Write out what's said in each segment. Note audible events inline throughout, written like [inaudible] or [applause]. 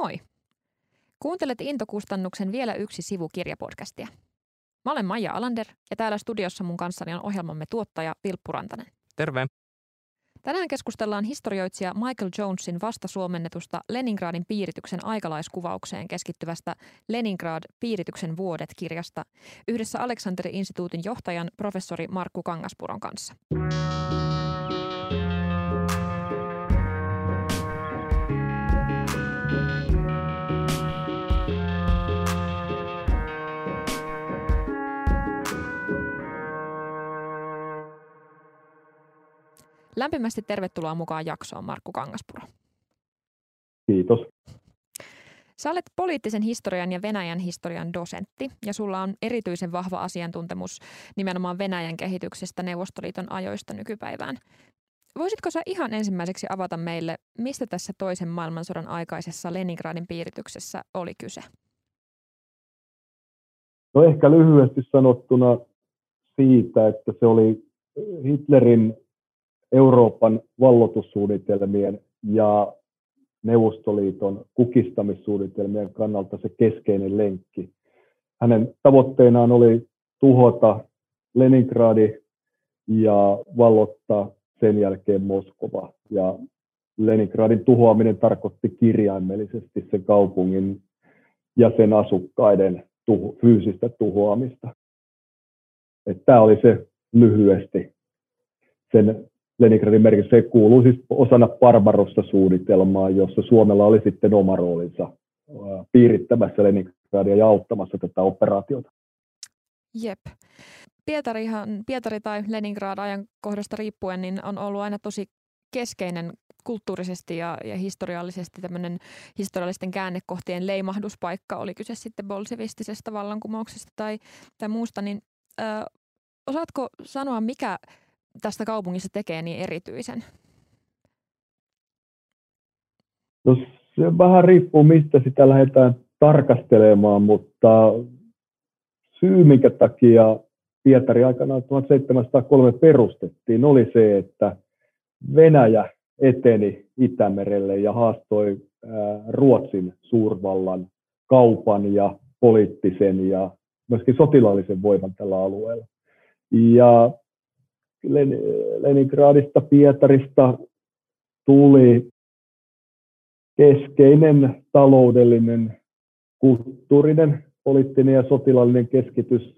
Moi! Kuuntelet Intokustannuksen vielä yksi sivu kirjapodcastia. Mä olen Maija Alander ja täällä studiossa mun kanssani on ohjelmamme tuottaja Vilppu Rantanen. Terve! Tänään keskustellaan historioitsija Michael Jonesin vastasuomennetusta Leningradin piirityksen aikalaiskuvaukseen keskittyvästä Leningrad piirityksen vuodet-kirjasta yhdessä Aleksanteri-instituutin johtajan professori Markku Kangaspuron kanssa. Lämpimästi tervetuloa mukaan jaksoon, Markku Kangaspuro. Kiitos. Sä olet poliittisen historian ja Venäjän historian dosentti ja sulla on erityisen vahva asiantuntemus nimenomaan Venäjän kehityksestä Neuvostoliiton ajoista nykypäivään. Voisitko sä ihan ensimmäiseksi avata meille, mistä tässä toisen maailmansodan aikaisessa Leningradin piirityksessä oli kyse? No ehkä lyhyesti sanottuna siitä, että se oli Hitlerin Euroopan vallotussuunnitelmien ja Neuvostoliiton kukistamissuunnitelmien kannalta se keskeinen lenkki. Hänen tavoitteenaan oli tuhota Leningradi ja vallottaa sen jälkeen Moskova. Ja Leningradin tuhoaminen tarkoitti kirjaimellisesti sen kaupungin ja sen asukkaiden tuho, fyysistä tuhoamista. Tämä oli se lyhyesti sen Leningradin merkitys. Se kuuluu siis osana Barbarossa-suunnitelmaa, jossa Suomella oli sitten oma roolinsa piirittämässä Leningradia ja auttamassa tätä operaatiota. Jep. Pietarihan, Pietari tai Leningrad ajan kohdasta riippuen niin on ollut aina tosi keskeinen kulttuurisesti ja, ja historiallisesti tämmöinen historiallisten käännekohtien leimahduspaikka, oli kyse sitten bolsevistisesta vallankumouksesta tai, tai muusta, niin ö, osaatko sanoa, mikä tästä kaupungista tekee niin erityisen? No se vähän riippuu, mistä sitä lähdetään tarkastelemaan, mutta syy, minkä takia Pietari aikanaan 1703 perustettiin, oli se, että Venäjä eteni Itämerelle ja haastoi Ruotsin suurvallan kaupan ja poliittisen ja myöskin sotilaallisen voiman tällä alueella. Ja Leningradista, Pietarista tuli keskeinen taloudellinen, kulttuurinen, poliittinen ja sotilaallinen keskitys,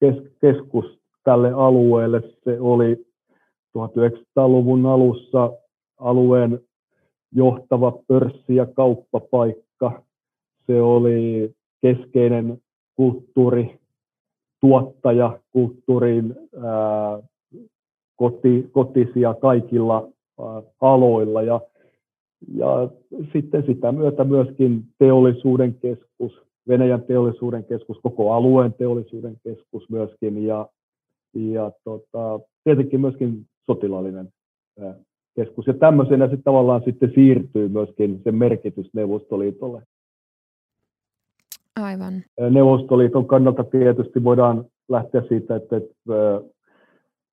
kes, keskus tälle alueelle. Se oli 1900-luvun alussa alueen johtava pörssi- ja kauppapaikka. Se oli keskeinen kulttuuri, tuottaja, kulttuurin ää, koti, kotisia kaikilla aloilla ja, ja sitten sitä myötä myöskin teollisuuden keskus, Venäjän teollisuuden keskus, koko alueen teollisuuden keskus myöskin ja, ja tota, tietenkin myöskin sotilaallinen keskus. Ja tämmöisenä sitten tavallaan sitten siirtyy myöskin se merkitys Neuvostoliitolle. Aivan. Neuvostoliiton kannalta tietysti voidaan lähteä siitä, että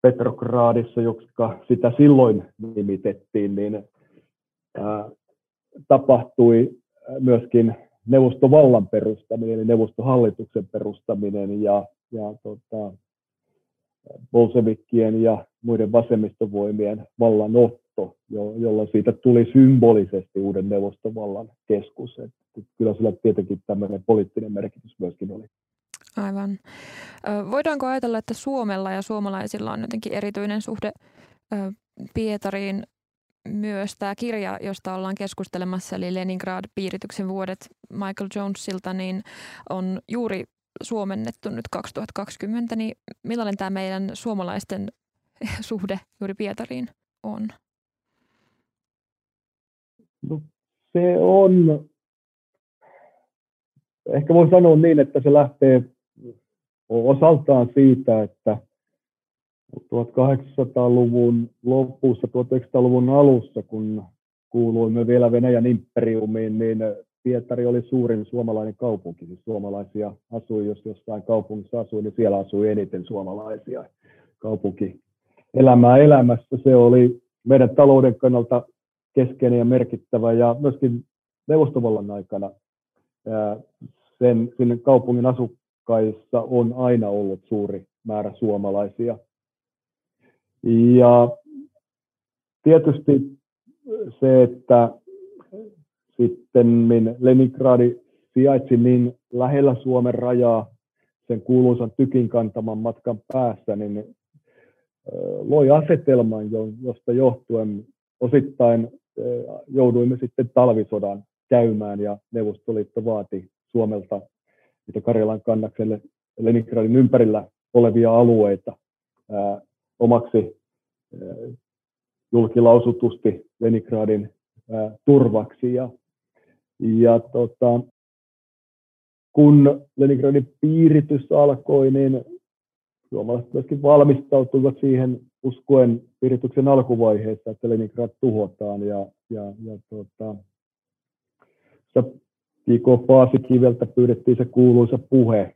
Petrogradissa, jotka sitä silloin nimitettiin, niin tapahtui myöskin neuvostovallan perustaminen, eli neuvostohallituksen perustaminen ja, ja tota, bolsevikkien ja muiden vasemmistovoimien vallanotto, jo, jolloin siitä tuli symbolisesti uuden neuvostovallan keskus. Et, kyllä sillä tietenkin tämmöinen poliittinen merkitys myöskin oli. Aivan. Voidaanko ajatella, että Suomella ja suomalaisilla on jotenkin erityinen suhde Pietariin myös tämä kirja, josta ollaan keskustelemassa, eli Leningrad piirityksen vuodet Michael Jonesilta, niin on juuri suomennettu nyt 2020, niin millainen tämä meidän suomalaisten [laughs] suhde juuri Pietariin on? No, se on, ehkä voi sanoa niin, että se lähtee osaltaan siitä, että 1800-luvun lopussa, 1900-luvun alussa, kun kuuluimme vielä Venäjän imperiumiin, niin Pietari oli suurin suomalainen kaupunki. Siis suomalaisia asui, jos jossain kaupungissa asui, niin siellä asui eniten suomalaisia. Kaupunki elämää elämässä se oli meidän talouden kannalta keskeinen ja merkittävä ja myöskin neuvostovallan aikana sen, sinne kaupungin asukkaissa on aina ollut suuri määrä suomalaisia. Ja tietysti se, että sitten Leningradi sijaitsi niin lähellä Suomen rajaa sen kuuluisan tykin kantaman matkan päässä, niin loi asetelman, josta johtuen osittain jouduimme sitten talvisodan käymään ja Neuvostoliitto vaati Suomelta niitä Karjalan kannakselle Leningradin ympärillä olevia alueita ää, omaksi ää, julkilausutusti Leningradin ää, turvaksi. Ja, ja tota, kun Leningradin piiritys alkoi, niin suomalaiset myöskin valmistautuivat siihen uskoen piirityksen alkuvaiheessa, että Leningrad tuhotaan. Ja, ja, ja tota, K. Paasikiveltä pyydettiin se kuuluisa puhe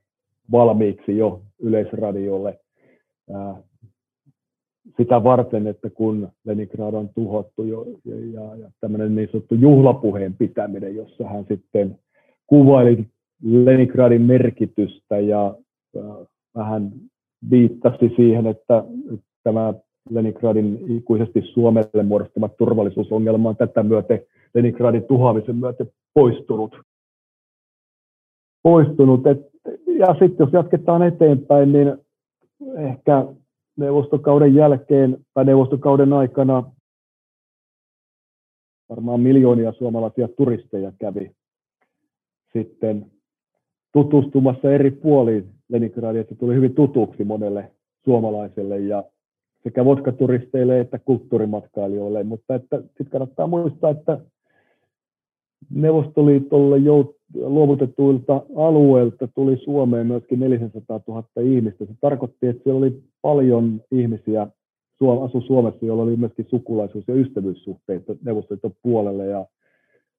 valmiiksi jo Yleisradiolle ää, sitä varten, että kun Leningrad on tuhottu jo, ja, ja, ja tämmöinen niin sanottu juhlapuheen pitäminen, jossa hän sitten kuvaili Leningradin merkitystä ja, ja vähän viittasi siihen, että tämä Leningradin ikuisesti Suomelle muodostama turvallisuusongelma on tätä myöten Leningradin tuhoamisen myötä poistunut. Poistunut. Et, ja sitten jos jatketaan eteenpäin, niin ehkä neuvostokauden jälkeen tai neuvostokauden aikana varmaan miljoonia suomalaisia turisteja kävi sitten tutustumassa eri puoliin Leningradiin, että tuli hyvin tutuksi monelle suomalaiselle ja sekä vodkaturisteille että kulttuurimatkailijoille, mutta että sitten kannattaa muistaa, että Neuvostoliitolle luovutetuilta alueilta tuli Suomeen myöskin 400 000 ihmistä. Se tarkoitti, että siellä oli paljon ihmisiä asu Suomessa, joilla oli myöskin sukulaisuus- ja ystävyyssuhteita Neuvostoliiton puolelle. Ja,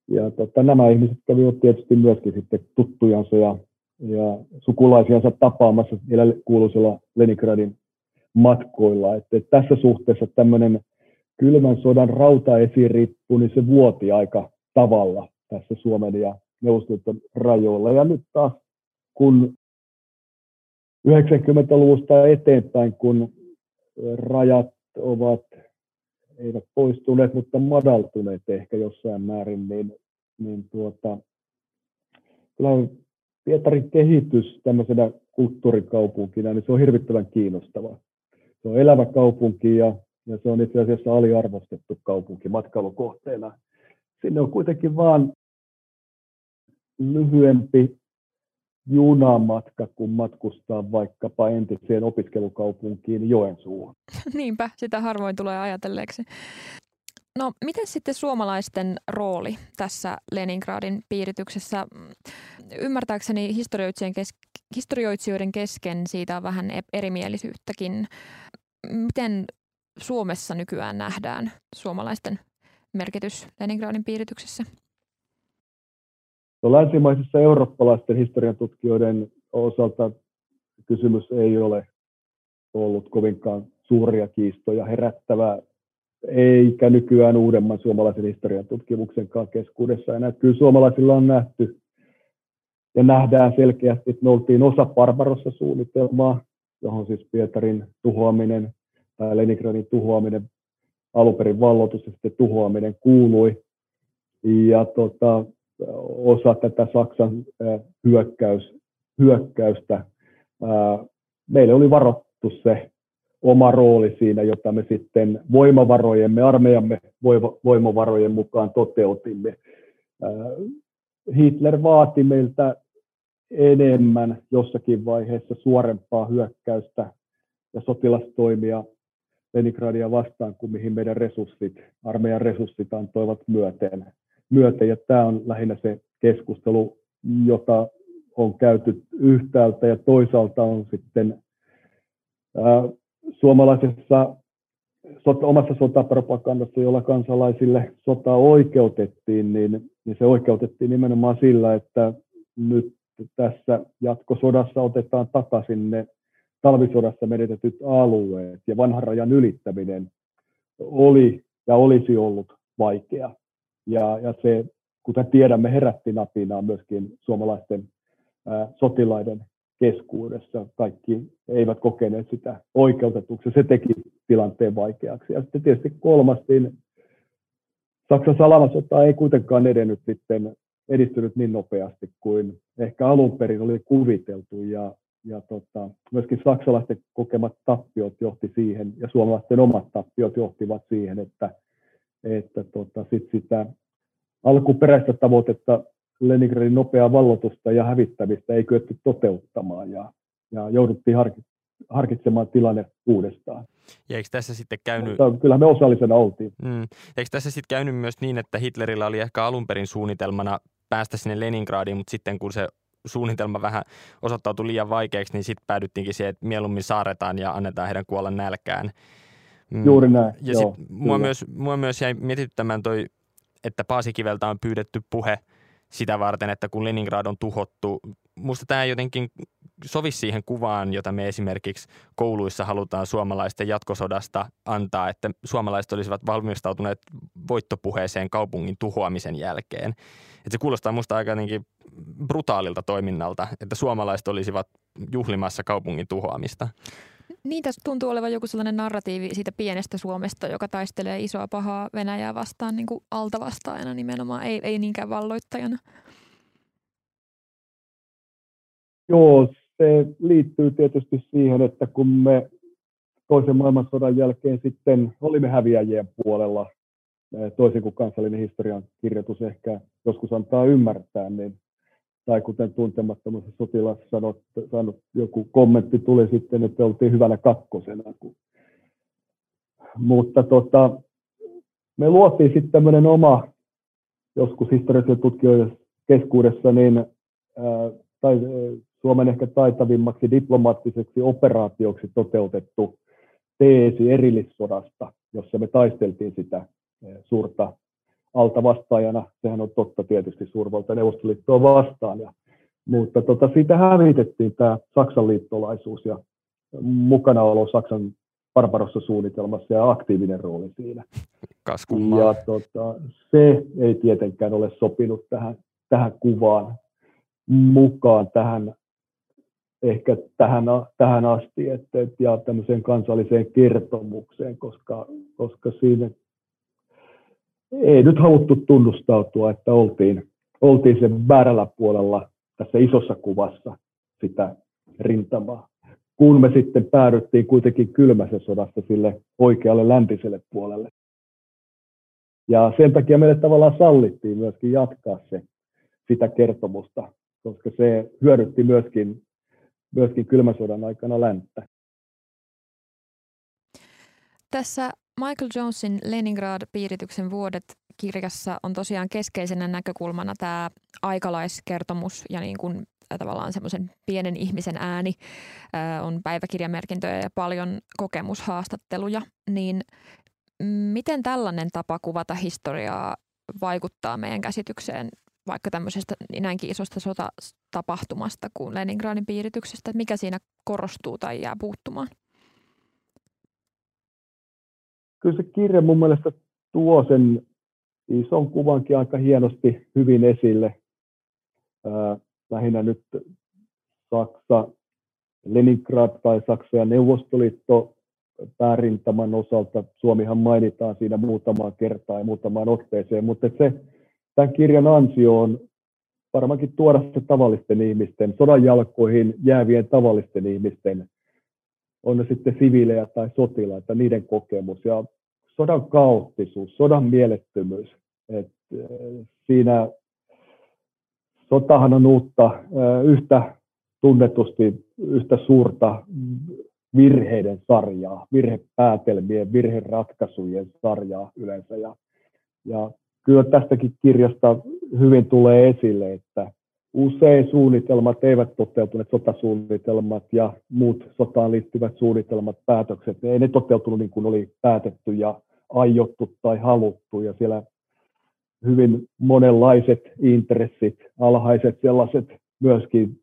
ja tota, nämä ihmiset kävivät tietysti myöskin sitten tuttujansa ja, ja sukulaisiansa tapaamassa niillä kuuluisilla Leningradin matkoilla. Että tässä suhteessa tämmöinen kylmän sodan rautaesirippu, niin se vuoti aika tavalla tässä Suomen ja Neuvostoliiton rajoilla. Ja nyt taas kun 90-luvusta eteenpäin, kun rajat ovat, eivät poistuneet, mutta madaltuneet ehkä jossain määrin, niin, niin tuota, kyllä Pietarin kehitys tämmöisenä kulttuurikaupunkina, niin se on hirvittävän kiinnostava. Se on elävä kaupunki ja, ja se on itse asiassa aliarvostettu kaupunki matkailukohteena. Sinne on kuitenkin vaan lyhyempi junamatka, kun matkustaa vaikkapa entiseen opiskelukaupunkiin Joensuuhun. [laughs] Niinpä, sitä harvoin tulee ajatelleeksi. No, miten sitten suomalaisten rooli tässä Leningradin piirityksessä? Ymmärtääkseni historioitsijoiden, kes- historioitsijoiden kesken siitä on vähän e-, erimielisyyttäkin. Miten Suomessa nykyään nähdään suomalaisten merkitys Leningradin piirityksessä? No, länsimaisissa eurooppalaisten historian tutkijoiden osalta kysymys ei ole ollut kovinkaan suuria kiistoja herättävä, eikä nykyään uudemman suomalaisen historian tutkimuksenkaan keskuudessa enää. Kyllä suomalaisilla on nähty ja nähdään selkeästi, että me oltiin osa Barbarossa-suunnitelmaa, johon siis Pietarin tuhoaminen tai Leningradin tuhoaminen, alunperin valloitus ja sitten tuhoaminen kuului. Ja tota, osa tätä Saksan hyökkäys, hyökkäystä. Meille oli varattu se oma rooli siinä, jota me sitten voimavarojemme, armeijamme voimavarojen mukaan toteutimme. Hitler vaati meiltä enemmän jossakin vaiheessa suorempaa hyökkäystä ja sotilastoimia Leningradia vastaan kuin mihin meidän resurssit, armeijan resurssit antoivat myöten myöten. Ja tämä on lähinnä se keskustelu, jota on käyty yhtäältä ja toisaalta on sitten ää, suomalaisessa sota, omassa sotapropagandassa, jolla kansalaisille sota oikeutettiin, niin, niin se oikeutettiin nimenomaan sillä, että nyt tässä jatkosodassa otetaan takaisin ne talvisodassa menetetyt alueet ja vanhan rajan ylittäminen oli ja olisi ollut vaikea. Ja, ja se kuten tiedämme, herätti napinaa myöskin suomalaisten sotilaiden keskuudessa. Kaikki eivät kokeneet sitä oikeutetuksi. Se teki tilanteen vaikeaksi. Ja sitten tietysti kolmas, niin Saksan salamasota ei kuitenkaan edennyt sitten, edistynyt niin nopeasti kuin ehkä alun perin oli kuviteltu. Ja, ja tota, myöskin saksalaisten kokemat tappiot johti siihen, ja suomalaisten omat tappiot johtivat siihen, että, että tota, sit sitä alkuperäistä tavoitetta Leningradin nopeaa vallotusta ja hävittämistä ei kyetty toteuttamaan ja, ja jouduttiin harkitsemaan tilanne uudestaan. Ja eikö tässä sitten käynyt... Mutta kyllä me osallisena oltiin. Mm. Eikö tässä sitten käynyt myös niin, että Hitlerillä oli ehkä alun perin suunnitelmana päästä sinne Leningradiin, mutta sitten kun se suunnitelma vähän osoittautui liian vaikeaksi, niin sitten päädyttiinkin siihen, että mieluummin saaretaan ja annetaan heidän kuolla nälkään. Mm. Juuri näin, Ja joo, sit mua, myös, mua myös jäi mietityttämään toi, että Paasikiveltä on pyydetty puhe – sitä varten, että kun Leningrad on tuhottu, musta tämä jotenkin sovi siihen kuvaan, jota me esimerkiksi kouluissa halutaan suomalaisten jatkosodasta antaa, että suomalaiset olisivat valmistautuneet voittopuheeseen kaupungin tuhoamisen jälkeen. Että se kuulostaa musta aika jotenkin brutaalilta toiminnalta, että suomalaiset olisivat juhlimassa kaupungin tuhoamista. Niin, tässä tuntuu olevan joku sellainen narratiivi siitä pienestä Suomesta, joka taistelee isoa pahaa Venäjää vastaan niin kuin altavastaajana nimenomaan, ei, ei niinkään valloittajana. Joo, se liittyy tietysti siihen, että kun me toisen maailmansodan jälkeen sitten olimme häviäjien puolella, toisin kuin kansallinen historian kirjoitus ehkä joskus antaa ymmärtää, niin tai kuten tuntemattomassa sotilassa sanot, sanot, joku kommentti tuli sitten, että oltiin hyvänä kakkosena. Mutta tota, me luotiin sitten tämmöinen oma, joskus historiallisen tutkijoiden keskuudessa, niin, ää, tai Suomen ehkä taitavimmaksi diplomaattiseksi operaatioksi toteutettu teesi erillissodasta, jossa me taisteltiin sitä suurta alta vastaajana. Sehän on totta tietysti suurvalta Neuvostoliittoa vastaan. Ja, mutta tota, siitä hävitettiin tämä Saksan liittolaisuus ja mukanaolo Saksan Barbarossa-suunnitelmassa ja aktiivinen rooli siinä. Kaskumaa. Ja tota, se ei tietenkään ole sopinut tähän, tähän kuvaan mukaan, tähän ehkä tähän, tähän asti että, ja tämmöiseen kansalliseen kertomukseen, koska, koska siinä ei nyt haluttu tunnustautua, että oltiin, oltiin sen väärällä puolella tässä isossa kuvassa sitä rintamaa. Kun me sitten päädyttiin kuitenkin kylmässä sodassa sille oikealle läntiselle puolelle. Ja sen takia meille tavallaan sallittiin myöskin jatkaa se, sitä kertomusta, koska se hyödytti myöskin, myöskin kylmän sodan aikana länttä. Tässä Michael Jonesin Leningrad-piirityksen vuodet kirjassa on tosiaan keskeisenä näkökulmana tämä aikalaiskertomus ja niin kuin tavallaan semmoisen pienen ihmisen ääni on päiväkirjamerkintöjä ja paljon kokemushaastatteluja, niin miten tällainen tapa kuvata historiaa vaikuttaa meidän käsitykseen vaikka tämmöisestä näinkin isosta sotatapahtumasta kuin Leningradin piirityksestä, mikä siinä korostuu tai jää puuttumaan? Kyllä se kirja mun mielestä tuo sen ison kuvankin aika hienosti hyvin esille. Lähinnä nyt Saksa, Leningrad tai Saksa ja Neuvostoliitto päärintaman osalta. Suomihan mainitaan siinä muutamaan kertaan ja muutamaan otteeseen, mutta se, tämän kirjan ansio on varmaankin tuoda se tavallisten ihmisten, sodan jalkoihin jäävien tavallisten ihmisten on ne sitten siviilejä tai sotilaita, niiden kokemus ja sodan kaoottisuus, sodan mielettömyys. Et, äh, siinä sotahan on uutta, äh, yhtä tunnetusti yhtä suurta virheiden sarjaa, virhepäätelmien, virheratkaisujen sarjaa yleensä. Ja, ja kyllä tästäkin kirjasta hyvin tulee esille, että usein suunnitelmat eivät toteutuneet, sotasuunnitelmat ja muut sotaan liittyvät suunnitelmat, päätökset, ne ei ne toteutunut niin kuin oli päätetty ja aiottu tai haluttu ja siellä hyvin monenlaiset intressit, alhaiset sellaiset myöskin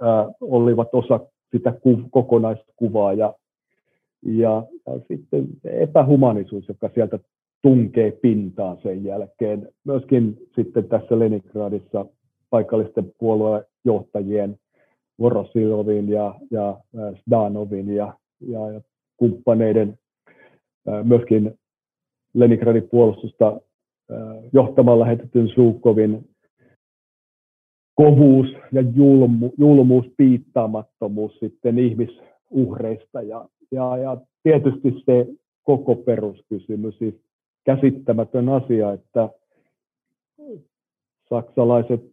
ää, olivat osa sitä ku, kokonaiskuvaa ja, ja, ja sitten epähumanisuus, joka sieltä tunkee pintaan sen jälkeen. Myöskin sitten tässä Leningradissa paikallisten puoluejohtajien Vorosilovin ja, ja Sdanovin ja, ja, ja kumppaneiden myöskin Leningradin puolustusta johtamalla lähetetyn Suukovin kovuus ja julmu, julmuus, piittaamattomuus sitten ihmisuhreista. Ja, ja, ja tietysti se koko peruskysymys, siis käsittämätön asia, että saksalaiset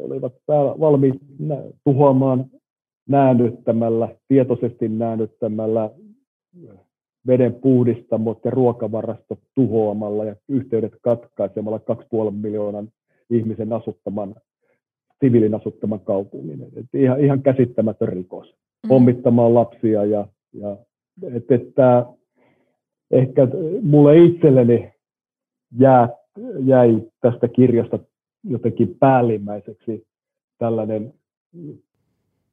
olivat valmiit tuhoamaan näännyttämällä, tietoisesti näännyttämällä veden puhdistamot ja ruokavarastot tuhoamalla ja yhteydet katkaisemalla 2,5 miljoonan ihmisen asuttaman, siviilin asuttaman kaupungin. Et ihan, ihan käsittämätön rikos. Mm. Pommittamaan lapsia ja, ja että, että ehkä mulle itselleni jää, jäi tästä kirjasta jotenkin päällimmäiseksi tällainen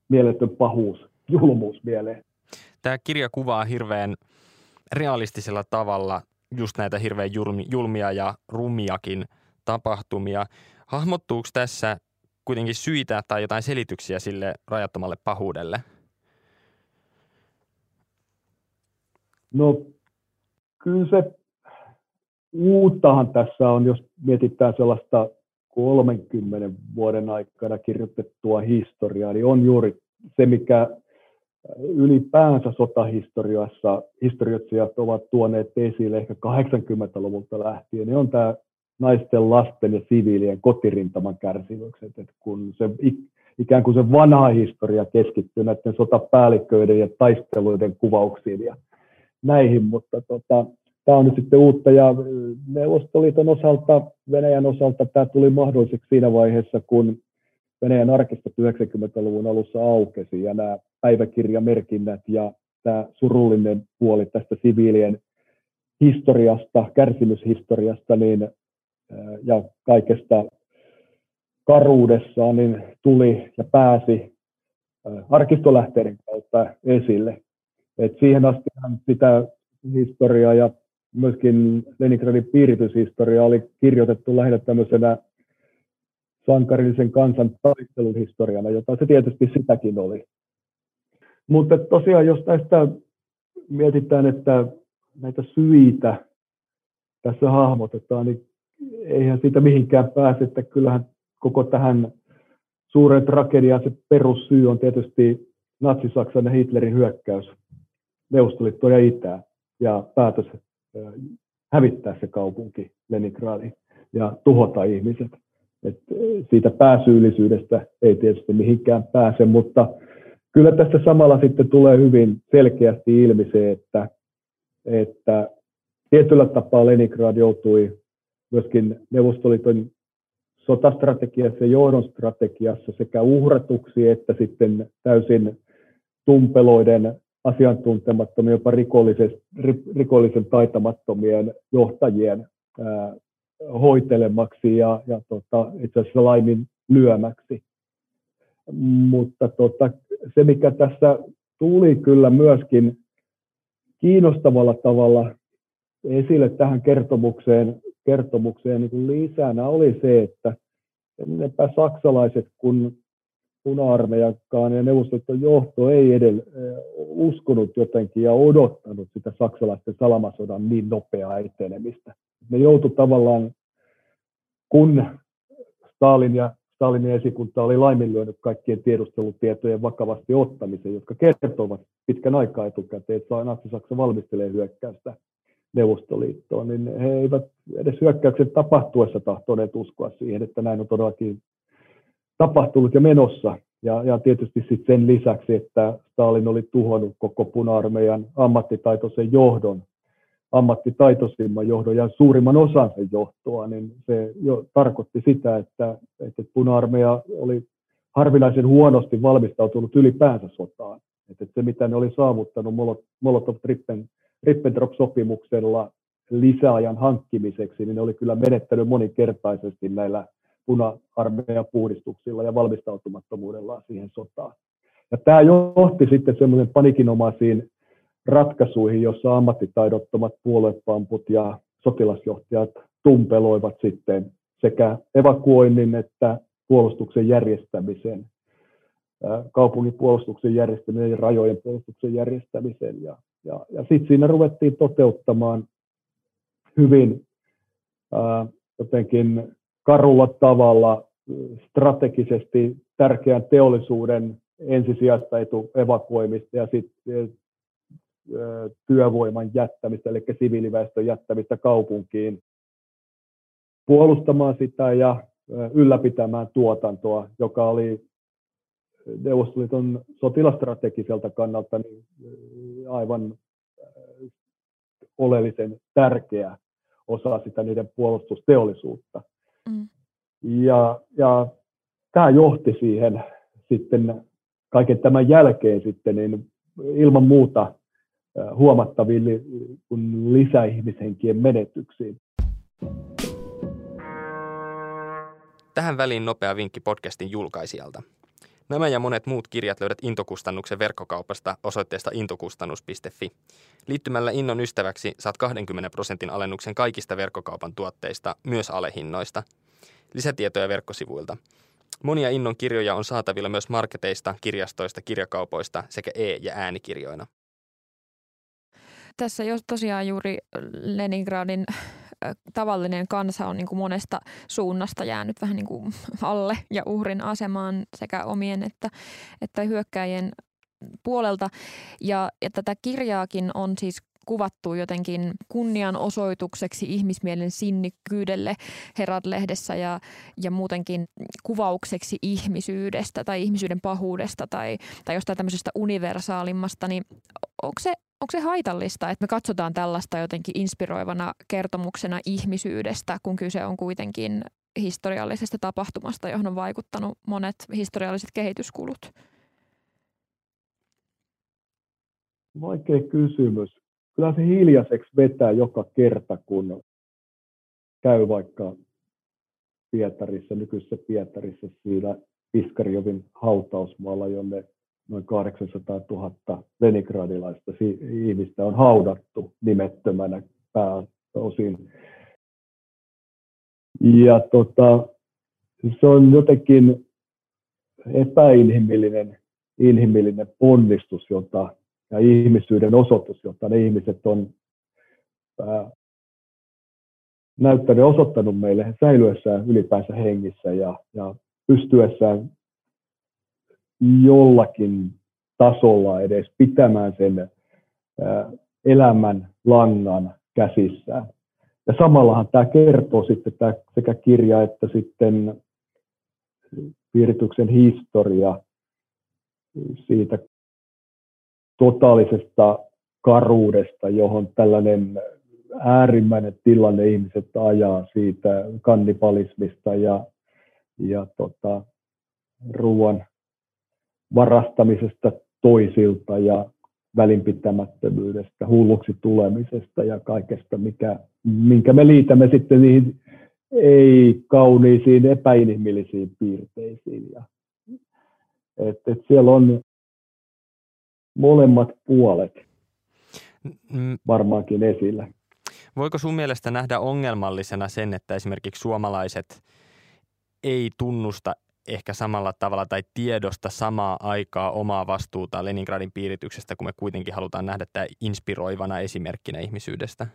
mieletön pahuus, julmuus mieleen. Tämä kirja kuvaa hirveän realistisella tavalla just näitä hirveän julmia ja rumiakin tapahtumia. Hahmottuuko tässä kuitenkin syitä tai jotain selityksiä sille rajattomalle pahuudelle? No kyllä se uuttahan tässä on, jos mietitään sellaista 30 vuoden aikana kirjoitettua historiaa, niin on juuri se, mikä ylipäänsä sotahistoriassa historioitsijat ovat tuoneet esille ehkä 80-luvulta lähtien, niin on tämä naisten, lasten ja siviilien kotirintaman kärsimykset. että kun se, ikään kuin se vanha historia keskittyy näiden sotapäälliköiden ja taisteluiden kuvauksiin ja näihin, mutta tota, tämä on nyt sitten uutta ja Neuvostoliiton osalta, Venäjän osalta tämä tuli mahdolliseksi siinä vaiheessa, kun Venäjän arkista 90-luvun alussa aukesi ja nämä päiväkirjamerkinnät ja tämä surullinen puoli tästä siviilien historiasta, kärsimyshistoriasta niin, ja kaikesta karuudessaan niin tuli ja pääsi arkistolähteiden kautta esille. Et siihen asti sitä historiaa ja myöskin Leningradin piirityshistoria oli kirjoitettu lähinnä tämmöisenä sankarillisen kansan taistelun historiana, jota se tietysti sitäkin oli. Mutta tosiaan, jos tästä mietitään, että näitä syitä tässä hahmotetaan, niin eihän siitä mihinkään pääse, että kyllähän koko tähän suureen tragediaan se perussyy on tietysti Natsi-Saksan ja Hitlerin hyökkäys Neuvostoliittoon ja Itään ja päätös hävittää se kaupunki Leningradi ja tuhota ihmiset. Et siitä pääsyyllisyydestä ei tietysti mihinkään pääse, mutta kyllä tässä samalla sitten tulee hyvin selkeästi ilmi se, että, että tietyllä tapaa Leningrad joutui myöskin Neuvostoliiton sotastrategiassa ja johdon strategiassa sekä uhratuksi että sitten täysin tumpeloiden asiantuntemattomien, jopa rikollisen, taitamattomien johtajien ää, hoitelemaksi ja, ja tota, itse asiassa laimin lyömäksi. Mutta tota, se, mikä tässä tuli kyllä myöskin kiinnostavalla tavalla esille tähän kertomukseen, kertomukseen niin lisänä, oli se, että saksalaiset kuin puna-armeijakaan ja neuvostoliiton johto ei edellä, uskonut jotenkin ja odottanut sitä saksalaisten salamasodan niin nopeaa etenemistä. Ne joutu tavallaan, kun Stalin ja Stalinin esikunta oli laiminlyönyt kaikkien tiedustelutietojen vakavasti ottamisen, jotka kertovat pitkän aikaa etukäteen, että Natsi-Saksa valmistelee hyökkäystä Neuvostoliittoon, niin he eivät edes hyökkäyksen tapahtuessa tahtoneet uskoa siihen, että näin on todellakin tapahtunut ja menossa. Ja, ja tietysti sit sen lisäksi, että Stalin oli tuhonnut koko puna-armeijan ammattitaitoisen johdon, ammattitaitoisimman johdon ja suurimman osan sen johtoa, niin se jo tarkoitti sitä, että, että puna-armeija oli harvinaisen huonosti valmistautunut ylipäänsä sotaan. Että se, mitä ne oli saavuttanut Molotov-Ribbentrop-sopimuksella lisäajan hankkimiseksi, niin ne oli kyllä menettänyt moninkertaisesti näillä puna-armeijan puhdistuksilla ja valmistautumattomuudella siihen sotaan. Ja tämä johti sitten semmoisen panikinomaisiin ratkaisuihin, jossa ammattitaidottomat puoluepamput ja sotilasjohtajat tumpeloivat sitten sekä evakuoinnin että puolustuksen järjestämisen, kaupungin puolustuksen järjestämisen ja rajojen puolustuksen järjestämisen. Ja, ja, ja sitten siinä ruvettiin toteuttamaan hyvin ää, jotenkin karulla tavalla strategisesti tärkeän teollisuuden ensisijaista etu evakuoimista ja sitten työvoiman jättämistä, eli siviiliväestön jättämistä kaupunkiin puolustamaan sitä ja ylläpitämään tuotantoa, joka oli Neuvostoliiton sotilastrategiselta kannalta niin aivan oleellisen tärkeä osa sitä niiden puolustusteollisuutta. Mm. Ja, ja tämä johti siihen sitten kaiken tämän jälkeen sitten niin ilman muuta huomattaviin lisäihmishenkien menetyksiin. Tähän väliin nopea vinkki podcastin julkaisijalta. Nämä ja monet muut kirjat löydät Intokustannuksen verkkokaupasta osoitteesta intokustannus.fi. Liittymällä Innon ystäväksi saat 20 prosentin alennuksen kaikista verkkokaupan tuotteista, myös alehinnoista. Lisätietoja verkkosivuilta. Monia Innon kirjoja on saatavilla myös marketeista, kirjastoista, kirjakaupoista sekä e- ja äänikirjoina. Tässä jos tosiaan juuri Leningradin tavallinen kansa on niin kuin monesta suunnasta jäänyt vähän niin kuin alle ja uhrin asemaan sekä omien että, että hyökkäjien puolelta. Ja, ja tätä kirjaakin on siis kuvattu jotenkin kunnianosoitukseksi ihmismielen sinnikkyydelle Herald-lehdessä ja, ja muutenkin kuvaukseksi ihmisyydestä tai ihmisyyden pahuudesta tai, tai jostain tämmöisestä universaalimmasta, niin onko se onko se haitallista, että me katsotaan tällaista jotenkin inspiroivana kertomuksena ihmisyydestä, kun kyse on kuitenkin historiallisesta tapahtumasta, johon on vaikuttanut monet historialliset kehityskulut? Vaikea kysymys. Kyllä se hiljaiseksi vetää joka kerta, kun käy vaikka Pietarissa, nykyisessä Pietarissa siinä Piskarjovin hautausmaalla, jonne noin 800 000 lenigradilaista ihmistä on haudattu nimettömänä pääosin. Ja tota, se on jotenkin epäinhimillinen inhimillinen ponnistus jota, ja ihmisyyden osoitus, jota ne ihmiset on ää, näyttänyt osoittanut meille säilyessään ylipäänsä hengissä ja, ja pystyessään jollakin tasolla edes pitämään sen elämän langan käsissään. Ja samallahan tämä kertoo sitten tämä sekä kirja että sitten virityksen historia siitä totaalisesta karuudesta, johon tällainen äärimmäinen tilanne ihmiset ajaa siitä kannibalismista ja, ja tota, ruoan varastamisesta toisilta ja välinpitämättömyydestä, hulluksi tulemisesta ja kaikesta, mikä, minkä me liitämme sitten niihin ei-kauniisiin, epäinhimillisiin piirteisiin. Ja, et, et siellä on molemmat puolet varmaankin esillä. Voiko sun mielestä nähdä ongelmallisena sen, että esimerkiksi suomalaiset ei tunnusta ehkä samalla tavalla tai tiedosta samaa aikaa omaa vastuuta Leningradin piirityksestä, kun me kuitenkin halutaan nähdä tämä inspiroivana esimerkkinä ihmisyydestä?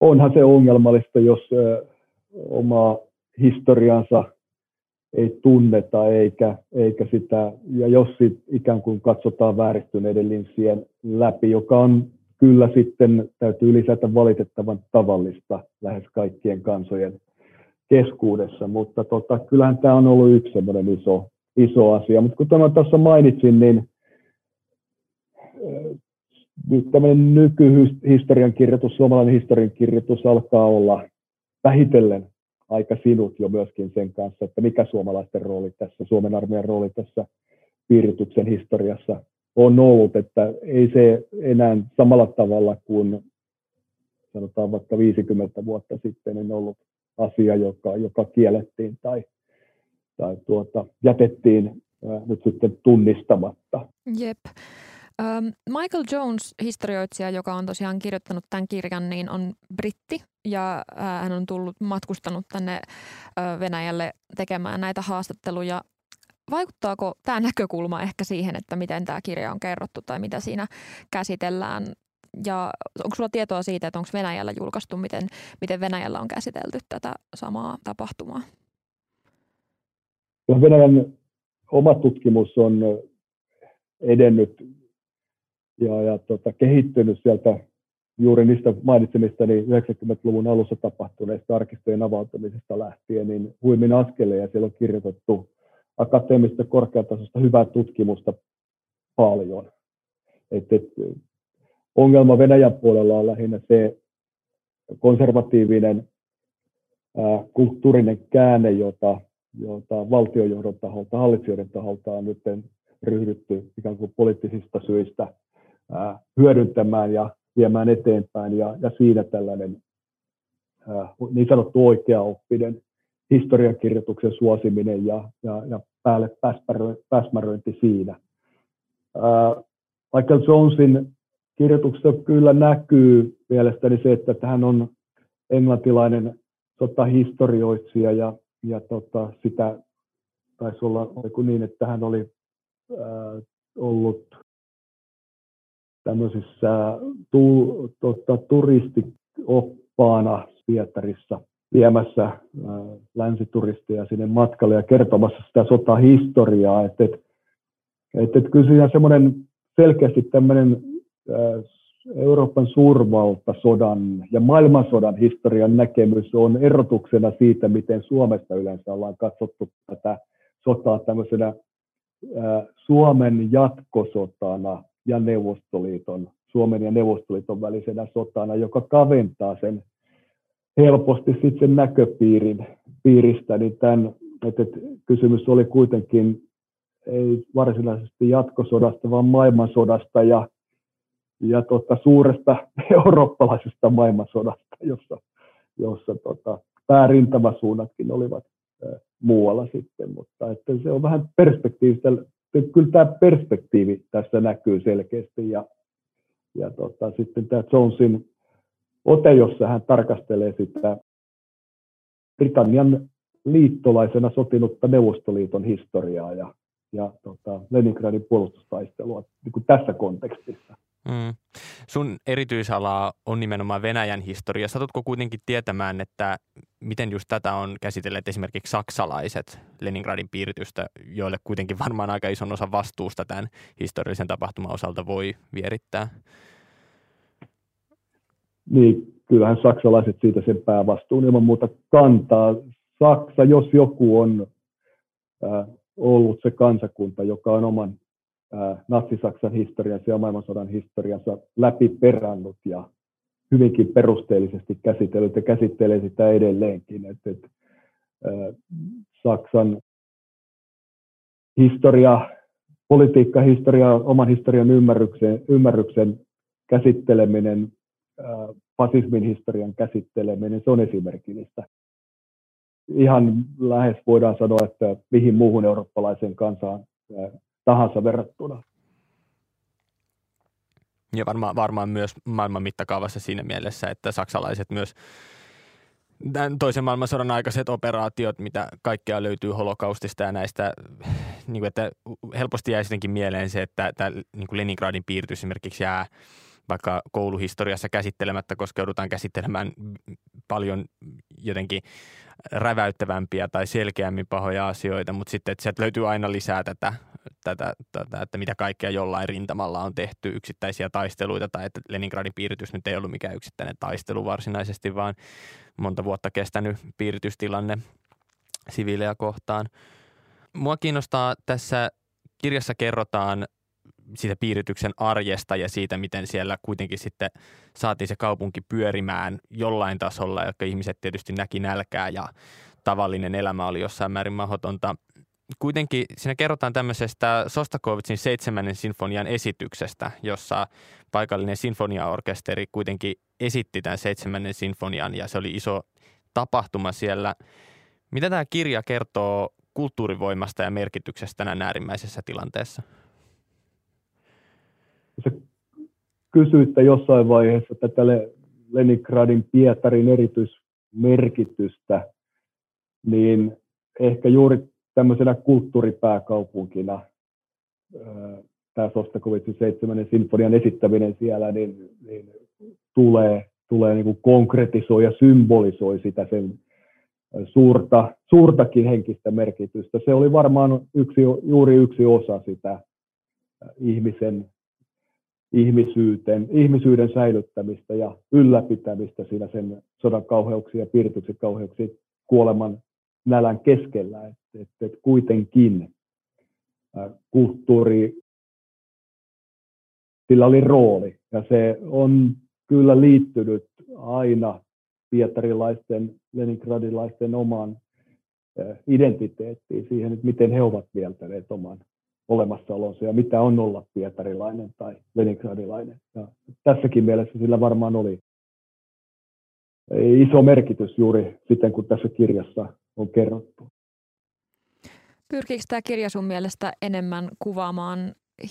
Onhan se ongelmallista, jos omaa historiansa ei tunneta eikä, eikä sitä, ja jos sit ikään kuin katsotaan vääristyneiden linssien läpi, joka on kyllä sitten täytyy lisätä valitettavan tavallista lähes kaikkien kansojen keskuudessa, mutta tota, kyllähän tämä on ollut yksi semmoinen iso, iso asia. Mutta kun tämä tuossa mainitsin, niin äh, nyt tämmöinen nykyhistorian kirjoitus, suomalainen historian kirjoitus alkaa olla vähitellen aika sinut jo myöskin sen kanssa, että mikä suomalaisten rooli tässä, Suomen armeijan rooli tässä piirityksen historiassa on ollut, että ei se enää samalla tavalla kuin sanotaan vaikka 50 vuotta sitten en ollut asia, joka, joka kiellettiin tai, tai tuota, jätettiin ää, nyt sitten tunnistamatta. Jep. Michael Jones, historioitsija, joka on tosiaan kirjoittanut tämän kirjan, niin on britti ja hän on tullut matkustanut tänne Venäjälle tekemään näitä haastatteluja. Vaikuttaako tämä näkökulma ehkä siihen, että miten tämä kirja on kerrottu tai mitä siinä käsitellään? Ja onko sulla tietoa siitä, että onko Venäjällä julkaistu, miten, miten Venäjällä on käsitelty tätä samaa tapahtumaa? Venäjän oma tutkimus on edennyt ja, ja tota, kehittynyt sieltä juuri niistä mainitsemistani 90-luvun alussa tapahtuneista arkistojen avautumisesta lähtien, niin huimin askeleen ja siellä on kirjoitettu akateemista korkeatasosta hyvää tutkimusta paljon. Et, et, ongelma Venäjän puolella on lähinnä se konservatiivinen ää, kulttuurinen käänne, jota, jota valtiojohdon taholta, hallitsijoiden taholta on nyt ryhdytty ikään kuin poliittisista syistä ää, hyödyntämään ja viemään eteenpäin. Ja, ja siinä tällainen ää, niin sanottu oikeaoppinen historiankirjoituksen suosiminen ja, ja, ja päälle päsmäröinti siinä. Michael Jonesin kirjoituksessa kyllä näkyy mielestäni se, että hän on englantilainen sotahistorioitsija ja, ja tota, sitä taisi olla niin, että hän oli ää, ollut tämmöisissä tu, tota, turistioppaana Pietarissa viemässä ää, länsituristeja sinne matkalle ja kertomassa sitä sotahistoriaa. Että et, et, et kyllä siinä semmoinen selkeästi tämmöinen Euroopan suurvaltasodan ja maailmansodan historian näkemys on erotuksena siitä, miten Suomessa yleensä ollaan katsottu tätä sotaa tämmöisenä Suomen jatkosotana ja Neuvostoliiton, Suomen ja Neuvostoliiton välisenä sotana, joka kaventaa sen helposti sitten näköpiirin piiristä, niin tämän, että, kysymys oli kuitenkin ei varsinaisesti jatkosodasta, vaan maailmansodasta ja, ja tota, suuresta [laughs] eurooppalaisesta maailmansodasta, jossa, jossa tota, päärintamasuunnatkin olivat muualla sitten, mutta että se on vähän perspektiivistä. Kyllä tämä perspektiivi tässä näkyy selkeästi ja, ja tota, sitten tämä Jonesin ote, jossa hän tarkastelee sitä Britannian liittolaisena sotinutta Neuvostoliiton historiaa ja, ja tota, Leningradin puolustustaistelua niin kuin tässä kontekstissa. Mm. Sun erityisala on nimenomaan Venäjän historia. Satutko kuitenkin tietämään, että miten just tätä on käsitelleet esimerkiksi saksalaiset Leningradin piiritystä, joille kuitenkin varmaan aika ison osa vastuusta tämän historiallisen tapahtuman osalta voi vierittää? Niin, kyllähän saksalaiset siitä sen päävastuun ilman muuta kantaa. Saksa, jos joku on äh, ollut se kansakunta, joka on oman Natsi-Saksan historiansa ja maailmansodan historiansa läpi perannut ja hyvinkin perusteellisesti käsitellyt ja käsittelee sitä edelleenkin. Et, et, Saksan historia, politiikkahistoria, oman historian ymmärryksen, ymmärryksen käsitteleminen, fasismin historian käsitteleminen, se on esimerkillistä. Ihan lähes voidaan sanoa, että mihin muuhun eurooppalaisen kansaan tahansa verrattuna. Ja varmaan, varmaan myös maailman mittakaavassa siinä mielessä, että saksalaiset myös toisen maailmansodan aikaiset operaatiot, mitä kaikkea löytyy holokaustista ja näistä, niin kuin, että helposti sittenkin mieleen se, että tämä niin kuin Leningradin piirtys esimerkiksi jää vaikka kouluhistoriassa käsittelemättä, koska joudutaan käsittelemään paljon jotenkin räväyttävämpiä tai selkeämmin pahoja asioita, mutta sitten että sieltä löytyy aina lisää tätä tätä, tätä, että mitä kaikkea jollain rintamalla on tehty, yksittäisiä taisteluita, tai että Leningradin piiritys nyt ei ollut mikään yksittäinen taistelu varsinaisesti, vaan monta vuotta kestänyt piiritystilanne siviilejä kohtaan. Mua kiinnostaa tässä kirjassa kerrotaan siitä piirityksen arjesta ja siitä, miten siellä kuitenkin sitten saatiin se kaupunki pyörimään jollain tasolla, jotka ihmiset tietysti näki nälkää ja tavallinen elämä oli jossain määrin mahdotonta kuitenkin siinä kerrotaan tämmöisestä Sostakovitsin seitsemännen sinfonian esityksestä, jossa paikallinen sinfoniaorkesteri kuitenkin esitti tämän seitsemännen sinfonian ja se oli iso tapahtuma siellä. Mitä tämä kirja kertoo kulttuurivoimasta ja merkityksestä näin äärimmäisessä tilanteessa? Sä kysyitte jossain vaiheessa tätä Leningradin Pietarin erityismerkitystä, niin ehkä juuri tämmöisenä kulttuuripääkaupunkina tämä Sostakovitsin seitsemännen sinfonian esittäminen siellä niin, niin tulee, tulee niin konkretisoi ja symbolisoi sitä sen suurta, suurtakin henkistä merkitystä. Se oli varmaan yksi, juuri yksi osa sitä ihmisen ihmisyyden, ihmisyyden säilyttämistä ja ylläpitämistä siinä sen sodan kauheuksien ja piirityksen kauheuksien kuoleman nälän keskellä. Että et, et kuitenkin kulttuuri, sillä oli rooli ja se on kyllä liittynyt aina pietarilaisten, leningradilaisten omaan identiteettiin, siihen, että miten he ovat mieltäneet oman olemassaolonsa ja mitä on olla pietarilainen tai leningradilainen. Ja tässäkin mielessä sillä varmaan oli iso merkitys juuri siten, kun tässä kirjassa on kerrottu. Pyrkiikö tämä kirja sun mielestä enemmän kuvaamaan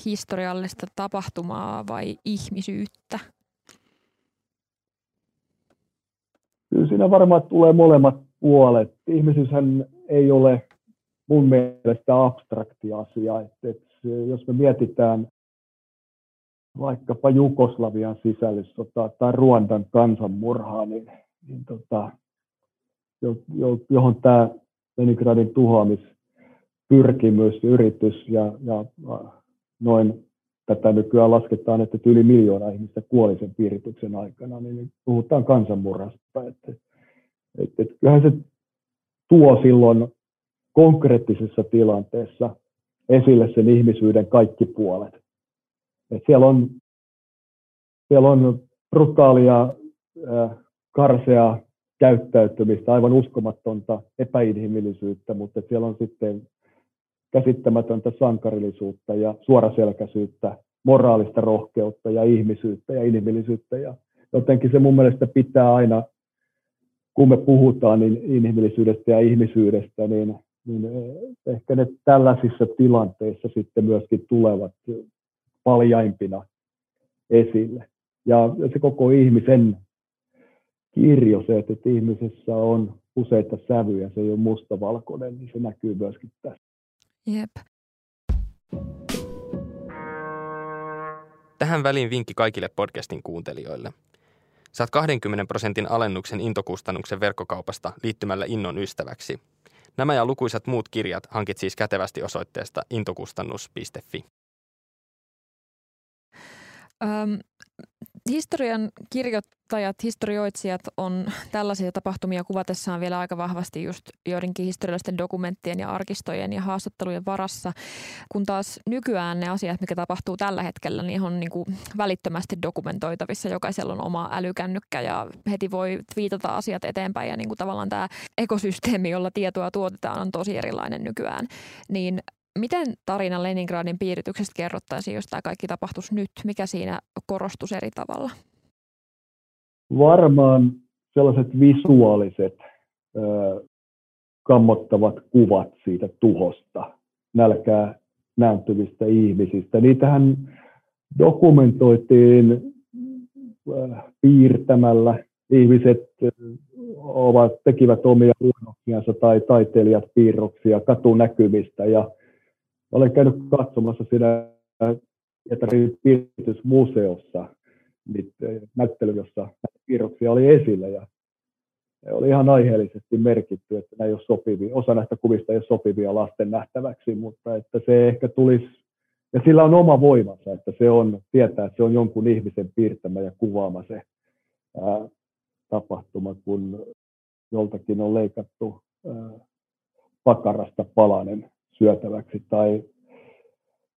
historiallista tapahtumaa vai ihmisyyttä? Kyllä siinä varmaan tulee molemmat puolet. Ihmisyyshän ei ole mun mielestä abstrakti asia. Että, että jos me mietitään vaikkapa Jugoslavian sisällissota tai Ruandan kansanmurhaa, niin, niin tota, johon tämä Leningradin tuhoamispyrkimys, yritys ja, ja noin tätä nykyään lasketaan, että yli miljoona ihmistä kuoli sen piirityksen aikana, niin puhutaan kansanmurhasta. Että, että, että kyllähän se tuo silloin konkreettisessa tilanteessa esille sen ihmisyyden kaikki puolet. Et siellä, on, siellä on brutaalia, karsea käyttäytymistä, aivan uskomatonta epäinhimillisyyttä, mutta siellä on sitten käsittämätöntä sankarillisuutta ja suoraselkäisyyttä, moraalista rohkeutta ja ihmisyyttä ja inhimillisyyttä. Ja jotenkin se mun mielestä pitää aina, kun me puhutaan niin inhimillisyydestä ja ihmisyydestä, niin niin eh, ehkä ne tällaisissa tilanteissa sitten myöskin tulevat paljaimpina esille. Ja se koko ihmisen kirjo, se, että ihmisessä on useita sävyjä, se ei ole mustavalkoinen, niin se näkyy myöskin tässä. Jep. Tähän väliin vinkki kaikille podcastin kuuntelijoille. Saat 20 prosentin alennuksen intokustannuksen verkkokaupasta liittymällä Innon ystäväksi – Nämä ja lukuisat muut kirjat hankit siis kätevästi osoitteesta intokustannus.fi. Öm, historian kirjoittajat, historioitsijat on tällaisia tapahtumia kuvatessaan vielä aika vahvasti just joidenkin historiallisten dokumenttien ja arkistojen ja haastattelujen varassa, kun taas nykyään ne asiat, mikä tapahtuu tällä hetkellä, niin on niin kuin välittömästi dokumentoitavissa. Jokaisella on oma älykännykkä ja heti voi viitata asiat eteenpäin ja niin kuin tavallaan tämä ekosysteemi, jolla tietoa tuotetaan, on tosi erilainen nykyään. Niin Miten tarina Leningradin piirityksestä kerrottaisiin, jos tämä kaikki tapahtuisi nyt? Mikä siinä korostus eri tavalla? Varmaan sellaiset visuaaliset ö, kammottavat kuvat siitä tuhosta, nälkää nääntyvistä ihmisistä. Niitähän dokumentoitiin piirtämällä. Ihmiset ovat, tekivät omia luonnoksiansa tai taiteilijat piirroksia katunäkymistä ja olen käynyt katsomassa siinä Pietarin piiritysmuseossa näyttely, jossa piirroksia oli esillä ja oli ihan aiheellisesti merkitty, että nämä ei ole sopivia, osa näistä kuvista ei ole sopivia lasten nähtäväksi, mutta että se ehkä tulisi, ja sillä on oma voimansa, että se on, tietää, että se on jonkun ihmisen piirtämä ja kuvaama se ää, tapahtuma, kun joltakin on leikattu ää, pakarasta palanen syötäväksi tai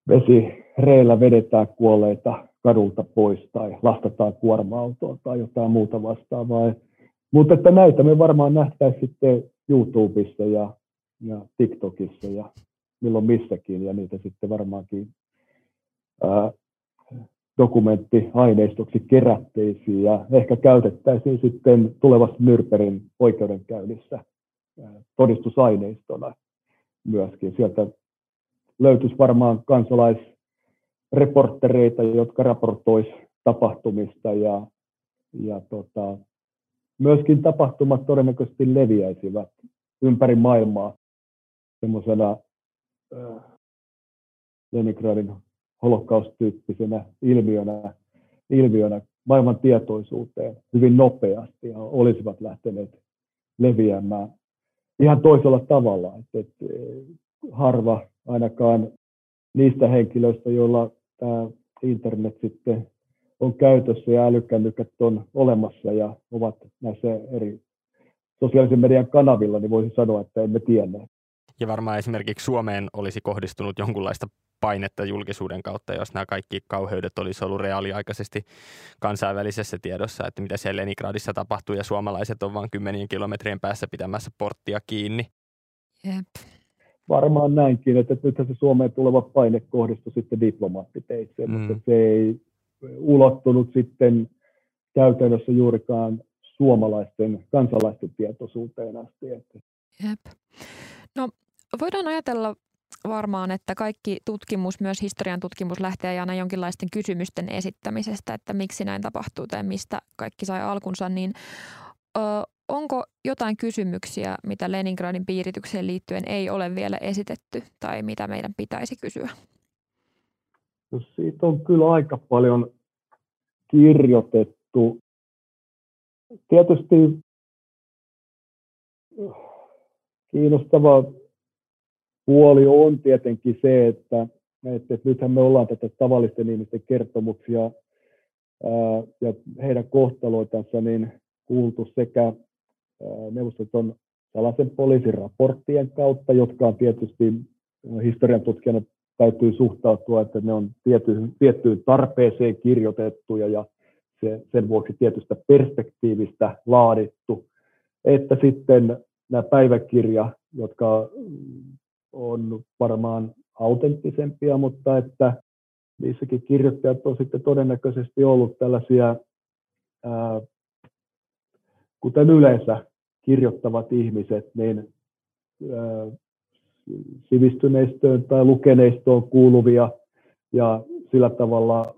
vesireillä vedetään kuolleita kadulta pois tai lastataan kuorma-autoon tai jotain muuta vastaavaa. Mutta että näitä me varmaan nähtäisiin sitten YouTubessa ja, ja TikTokissa ja milloin missäkin ja niitä sitten varmaankin ää, dokumenttiaineistoksi kerätteisiin ja ehkä käytettäisiin sitten tulevassa Nürperin oikeudenkäynnissä todistusaineistona myöskin. Sieltä löytyisi varmaan kansalais reportereita, jotka raportois tapahtumista ja, ja tota, myöskin tapahtumat todennäköisesti leviäisivät ympäri maailmaa semmoisena Leningradin holokaustyyppisenä ilmiönä, ilmiönä maailman tietoisuuteen hyvin nopeasti ja olisivat lähteneet leviämään ihan toisella tavalla. Että, että harva ainakaan niistä henkilöistä, joilla tämä internet sitten on käytössä ja älykännykät on olemassa ja ovat näissä eri sosiaalisen median kanavilla, niin voisin sanoa, että emme tienneet. Ja varmaan esimerkiksi Suomeen olisi kohdistunut jonkunlaista painetta julkisuuden kautta, jos nämä kaikki kauheudet olisi ollut reaaliaikaisesti kansainvälisessä tiedossa, että mitä siellä Leningradissa tapahtuu ja suomalaiset on vain kymmenien kilometrien päässä pitämässä porttia kiinni. Jep. Varmaan näinkin, että nythän se Suomeen tuleva paine kohdistui sitten diplomaattiteitse, mm. mutta se ei ulottunut sitten käytännössä juurikaan suomalaisten kansalaisten tietoisuuteen asti. Jep. No voidaan ajatella varmaan, että kaikki tutkimus, myös historian tutkimus lähtee aina jonkinlaisten kysymysten esittämisestä, että miksi näin tapahtuu tai mistä kaikki sai alkunsa, niin ö, onko jotain kysymyksiä, mitä Leningradin piiritykseen liittyen ei ole vielä esitetty tai mitä meidän pitäisi kysyä? No siitä on kyllä aika paljon kirjoitettu. Tietysti kiinnostava puoli on tietenkin se, että, että, nythän me ollaan tätä tavallisten ihmisten kertomuksia ää, ja heidän kohtaloitansa niin kuultu sekä neuvostoton salaisen poliisin raporttien kautta, jotka on tietysti historian tutkijana täytyy suhtautua, että ne on tiety, tiettyyn tarpeeseen kirjoitettuja ja se, sen vuoksi tietystä perspektiivistä laadittu, että sitten nämä päiväkirja, jotka on varmaan autenttisempia, mutta että niissäkin kirjoittajat on sitten todennäköisesti ollut tällaisia, ää, kuten yleensä kirjoittavat ihmiset, niin ää, sivistyneistöön tai lukeneistoon kuuluvia ja sillä tavalla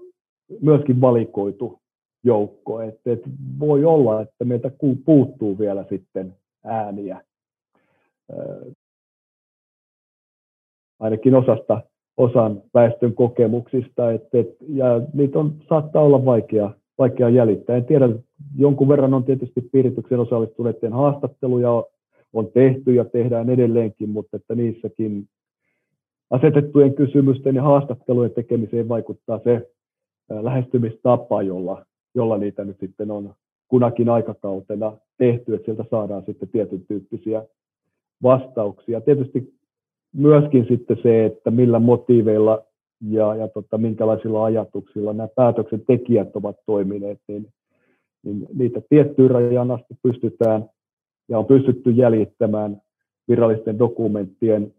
myöskin valikoitu joukko. Et, et voi olla, että meiltä puuttuu vielä sitten ääniä ainakin osasta osan väestön kokemuksista, et, et, ja niitä on, saattaa olla vaikea, vaikea jäljittää. En tiedä, jonkun verran on tietysti piirityksen osallistuneiden haastatteluja on tehty ja tehdään edelleenkin, mutta että niissäkin asetettujen kysymysten ja haastattelujen tekemiseen vaikuttaa se lähestymistapa, jolla, jolla niitä nyt sitten on kunakin aikakautena tehty, että sieltä saadaan sitten tietyn tyyppisiä vastauksia. Tietysti myöskin sitten se, että millä motiiveilla ja, ja tota, minkälaisilla ajatuksilla nämä päätöksentekijät ovat toimineet, niin, niin niitä tiettyyn rajaan asti pystytään ja on pystytty jäljittämään virallisten dokumenttien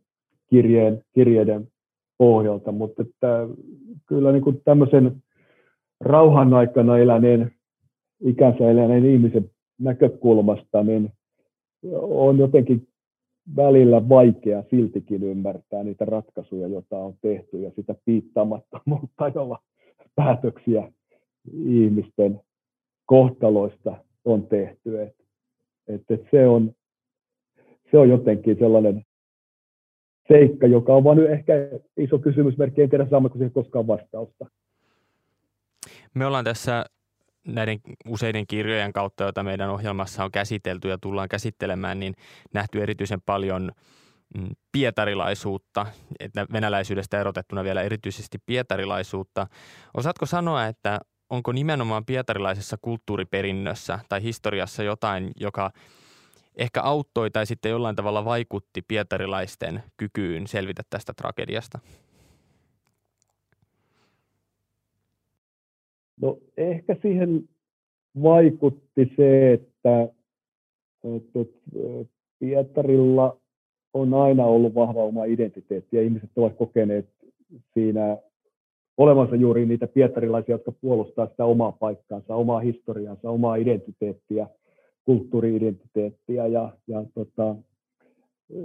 kirjeen, kirjeiden pohjalta, mutta että kyllä niin kuin tämmöisen rauhan aikana eläneen, ikänsä eläneen ihmisen näkökulmasta, niin on jotenkin välillä vaikea siltikin ymmärtää niitä ratkaisuja, joita on tehty ja sitä piittaamattomuutta, [laughs] jolla päätöksiä ihmisten kohtaloista on tehty. Et, et, et se, on, se on jotenkin sellainen seikka, joka on vain ehkä iso kysymysmerkki. En tiedä, saammeko siihen koskaan vastausta. Me ollaan tässä näiden useiden kirjojen kautta, joita meidän ohjelmassa on käsitelty ja tullaan käsittelemään, niin nähty erityisen paljon mm, pietarilaisuutta, että venäläisyydestä erotettuna vielä erityisesti pietarilaisuutta. Osaatko sanoa, että onko nimenomaan pietarilaisessa kulttuuriperinnössä tai historiassa jotain, joka ehkä auttoi tai sitten jollain tavalla vaikutti pietarilaisten kykyyn selvitä tästä tragediasta? No ehkä siihen vaikutti se, että, että Pietarilla on aina ollut vahva oma identiteetti ja ihmiset ovat kokeneet siinä olevansa juuri niitä pietarilaisia, jotka puolustaa sitä omaa paikkaansa, omaa historiansa, omaa identiteettiä, kulttuuriidentiteettiä ja, ja tota,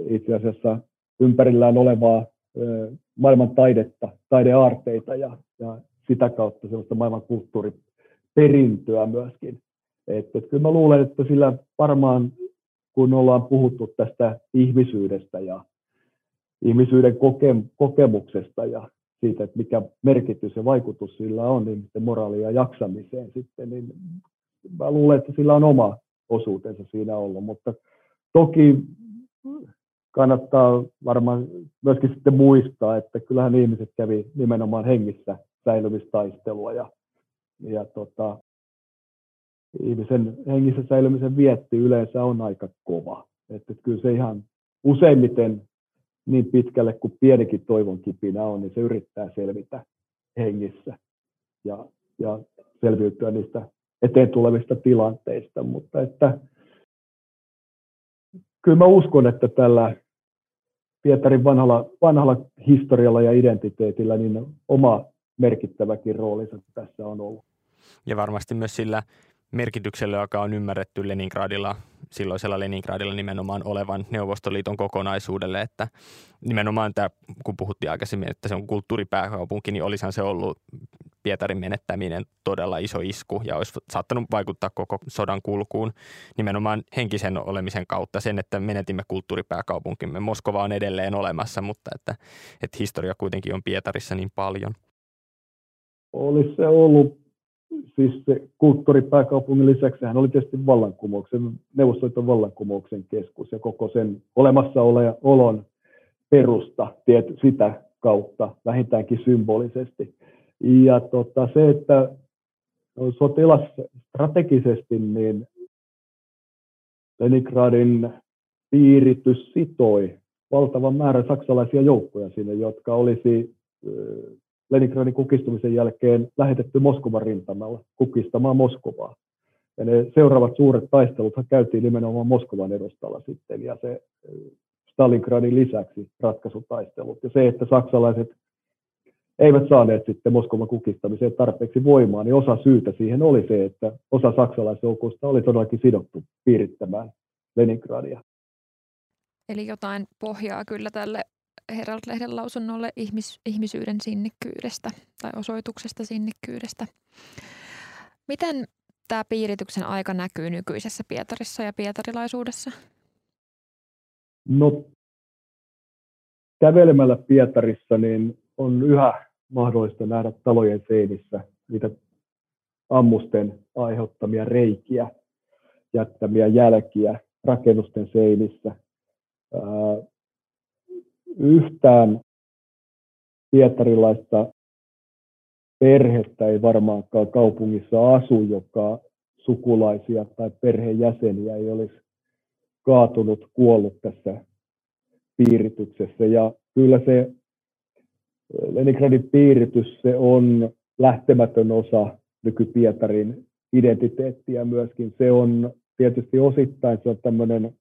itse asiassa ympärillään olevaa maailman taidetta, taideaarteita ja, ja sitä kautta sellaista maailman kulttuuriperintöä myöskin. Että, että kyllä mä luulen, että sillä varmaan kun ollaan puhuttu tästä ihmisyydestä ja ihmisyyden koke- kokemuksesta ja siitä, että mikä merkitys ja vaikutus sillä on ihmisten moraaliin ja jaksamiseen sitten, niin mä luulen, että sillä on oma osuutensa siinä ollut, mutta toki kannattaa varmaan myöskin sitten muistaa, että kyllähän ihmiset kävi nimenomaan hengissä säilymistaistelua ja, ja tota, ihmisen hengissä säilymisen vietti yleensä on aika kova. Että kyllä se ihan useimmiten niin pitkälle kuin pienikin toivon kipinä on, niin se yrittää selvitä hengissä ja, ja selviytyä niistä eteen tulevista tilanteista, mutta että kyllä mä uskon, että tällä Pietarin vanhalla, vanhalla historialla ja identiteetillä niin oma merkittäväkin roolinsa tässä on ollut. Ja varmasti myös sillä merkityksellä, joka on ymmärretty Leningradilla, silloisella Leningradilla nimenomaan olevan Neuvostoliiton kokonaisuudelle, että nimenomaan tämä, kun puhuttiin aikaisemmin, että se on kulttuuripääkaupunki, niin olisihan se ollut Pietarin menettäminen todella iso isku ja olisi saattanut vaikuttaa koko sodan kulkuun nimenomaan henkisen olemisen kautta sen, että menetimme kulttuuripääkaupunkimme. Moskova on edelleen olemassa, mutta että, että historia kuitenkin on Pietarissa niin paljon. Olisi se ollut siis se kulttuuripääkaupungin lisäksi hän oli tietysti vallankumouksen, Neuvostoliiton vallankumouksen keskus ja koko sen olemassaolon perusta tiet, sitä kautta, vähintäänkin symbolisesti. Ja tota, se, että sotilas strategisesti, niin Leningradin piiritys sitoi valtavan määrän saksalaisia joukkoja sinne, jotka olisi Leningradin kukistumisen jälkeen lähetetty Moskovan rintamalla kukistamaan Moskovaa. Ja ne seuraavat suuret taistelut käytiin nimenomaan Moskovan edustalla sitten, ja se Stalingradin lisäksi ratkaisutaistelut. Ja se, että saksalaiset eivät saaneet sitten Moskovan kukistamiseen tarpeeksi voimaa, niin osa syytä siihen oli se, että osa saksalaisjoukoista oli todellakin sidottu piirittämään Leningradia. Eli jotain pohjaa kyllä tälle Herald-lehden lausunnolle ihmis, ihmisyyden sinnikkyydestä tai osoituksesta sinnikkyydestä. Miten tämä piirityksen aika näkyy nykyisessä Pietarissa ja pietarilaisuudessa? No, kävelemällä Pietarissa niin on yhä mahdollista nähdä talojen seinissä niitä ammusten aiheuttamia reikiä, jättämiä jälkiä rakennusten seinissä yhtään pietarilaista perhettä ei varmaankaan kaupungissa asu, joka sukulaisia tai perheenjäseniä ei olisi kaatunut, kuollut tässä piirityksessä. Ja kyllä se Leningradin piiritys, se on lähtemätön osa nyky-Pietarin identiteettiä myöskin. Se on tietysti osittain se on tämmöinen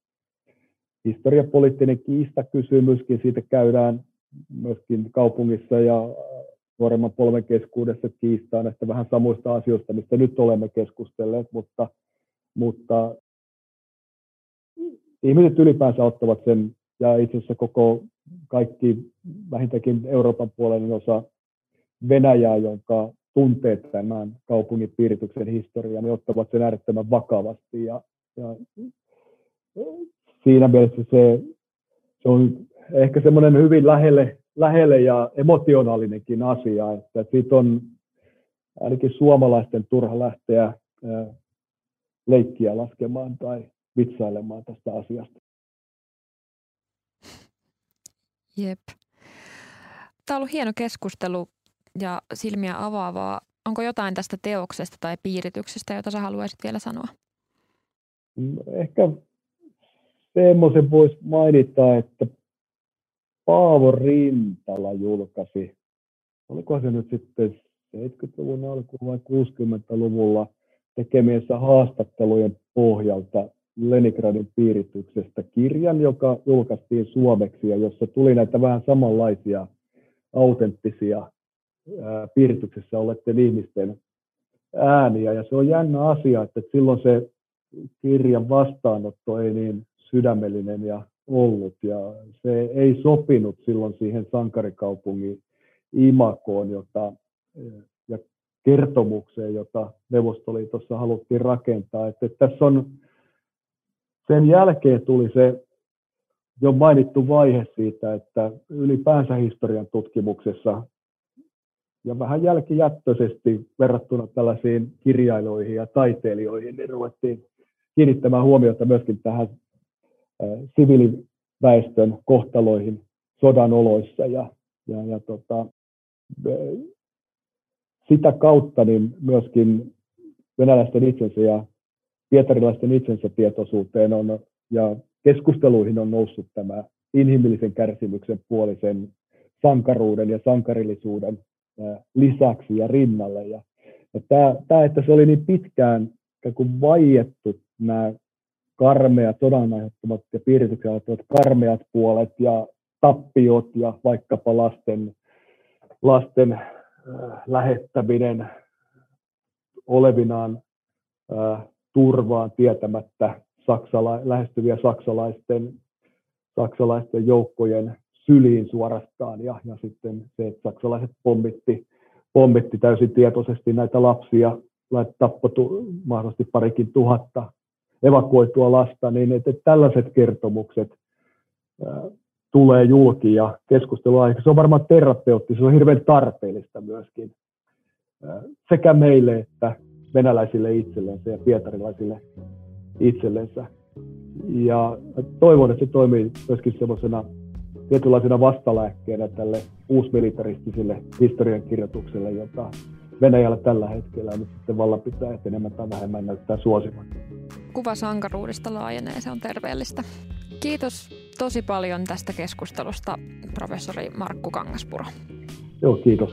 historiapoliittinen kiistakysymyskin, siitä käydään myöskin kaupungissa ja nuoremman polven keskuudessa kiistaa näistä vähän samoista asioista, mistä nyt olemme keskustelleet, mutta, mutta ihmiset ylipäänsä ottavat sen, ja itse asiassa koko kaikki vähintäänkin Euroopan puolen osa Venäjää, jonka tuntee tämän kaupungin piirityksen historian, niin ottavat sen äärettömän vakavasti. Ja, ja siinä mielessä se, se on ehkä semmoinen hyvin lähelle, lähelle ja emotionaalinenkin asia, että siitä on ainakin suomalaisten turha lähteä leikkiä laskemaan tai vitsailemaan tästä asiasta. Jep. Tämä on ollut hieno keskustelu ja silmiä avaavaa. Onko jotain tästä teoksesta tai piirityksestä, jota sä haluaisit vielä sanoa? Mm, ehkä semmoisen voisi mainita, että Paavo Rintala julkaisi, olikohan se nyt sitten 70-luvun alkuun vai 60-luvulla tekemiensä haastattelujen pohjalta Leningradin piirityksestä kirjan, joka julkaistiin suomeksi ja jossa tuli näitä vähän samanlaisia autenttisia piirityksessä olleiden ihmisten ääniä. Ja se on jännä asia, että silloin se kirjan vastaanotto ei niin sydämellinen ja ollut. Ja se ei sopinut silloin siihen sankarikaupungin imakoon, jota ja kertomukseen, jota Neuvostoliitossa haluttiin rakentaa. Että tässä on, sen jälkeen tuli se jo mainittu vaihe siitä, että ylipäänsä historian tutkimuksessa ja vähän jälkijättöisesti verrattuna tällaisiin kirjailijoihin ja taiteilijoihin, niin ruvettiin kiinnittämään huomiota myöskin tähän siviiliväestön kohtaloihin sodan oloissa ja, ja, ja tota, sitä kautta niin myöskin venäläisten itsensä ja pietarilaisten itsensä tietoisuuteen on, ja keskusteluihin on noussut tämä inhimillisen kärsimyksen puoli sen sankaruuden ja sankarillisuuden lisäksi ja rinnalle. Ja, ja tämä, tämä, että se oli niin pitkään vaiettu nämä karmeat, sodan aiheuttamat ja piirityksen aiheuttamat karmeat puolet ja tappiot ja vaikkapa lasten, lasten äh, lähettäminen olevinaan äh, turvaan tietämättä saksala, lähestyviä saksalaisten, saksalaisten joukkojen syliin suorastaan. Ja, ja sitten se, että saksalaiset pommitti, pommitti täysin tietoisesti näitä lapsia, tappoi mahdollisesti parikin tuhatta evakuoitua lasta, niin että, tällaiset kertomukset tulee julki ja keskustelua. Se on varmaan terapeutti, se on hirveän tarpeellista myöskin sekä meille että venäläisille itsellensä ja pietarilaisille itsellensä. Ja toivon, että se toimii myöskin semmoisena tietynlaisena vastalääkkeenä tälle uusmilitaristiselle historiankirjoitukselle, jota Venäjällä tällä hetkellä nyt sitten pitää enemmän tai vähemmän näyttää suosivan. Kuva sankaruudesta laajenee, se on terveellistä. Kiitos tosi paljon tästä keskustelusta, professori Markku Kangaspuro. Joo, kiitos.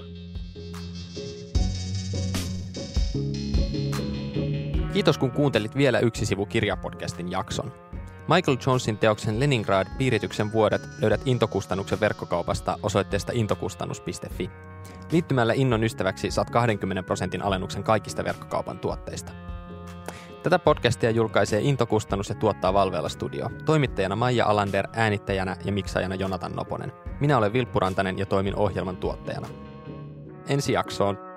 Kiitos kun kuuntelit vielä yksi sivu kirjapodcastin jakson. Michael Jonesin teoksen Leningrad piirityksen vuodet löydät Intokustannuksen verkkokaupasta osoitteesta intokustannus.fi. Liittymällä Innon ystäväksi saat 20 prosentin alennuksen kaikista verkkokaupan tuotteista. Tätä podcastia julkaisee Intokustannus ja tuottaa Valveella Studio. Toimittajana Maija Alander, äänittäjänä ja miksajana Jonatan Noponen. Minä olen Vilppu Rantanen ja toimin ohjelman tuottajana. Ensi jaksoon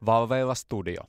Valveilla Studio.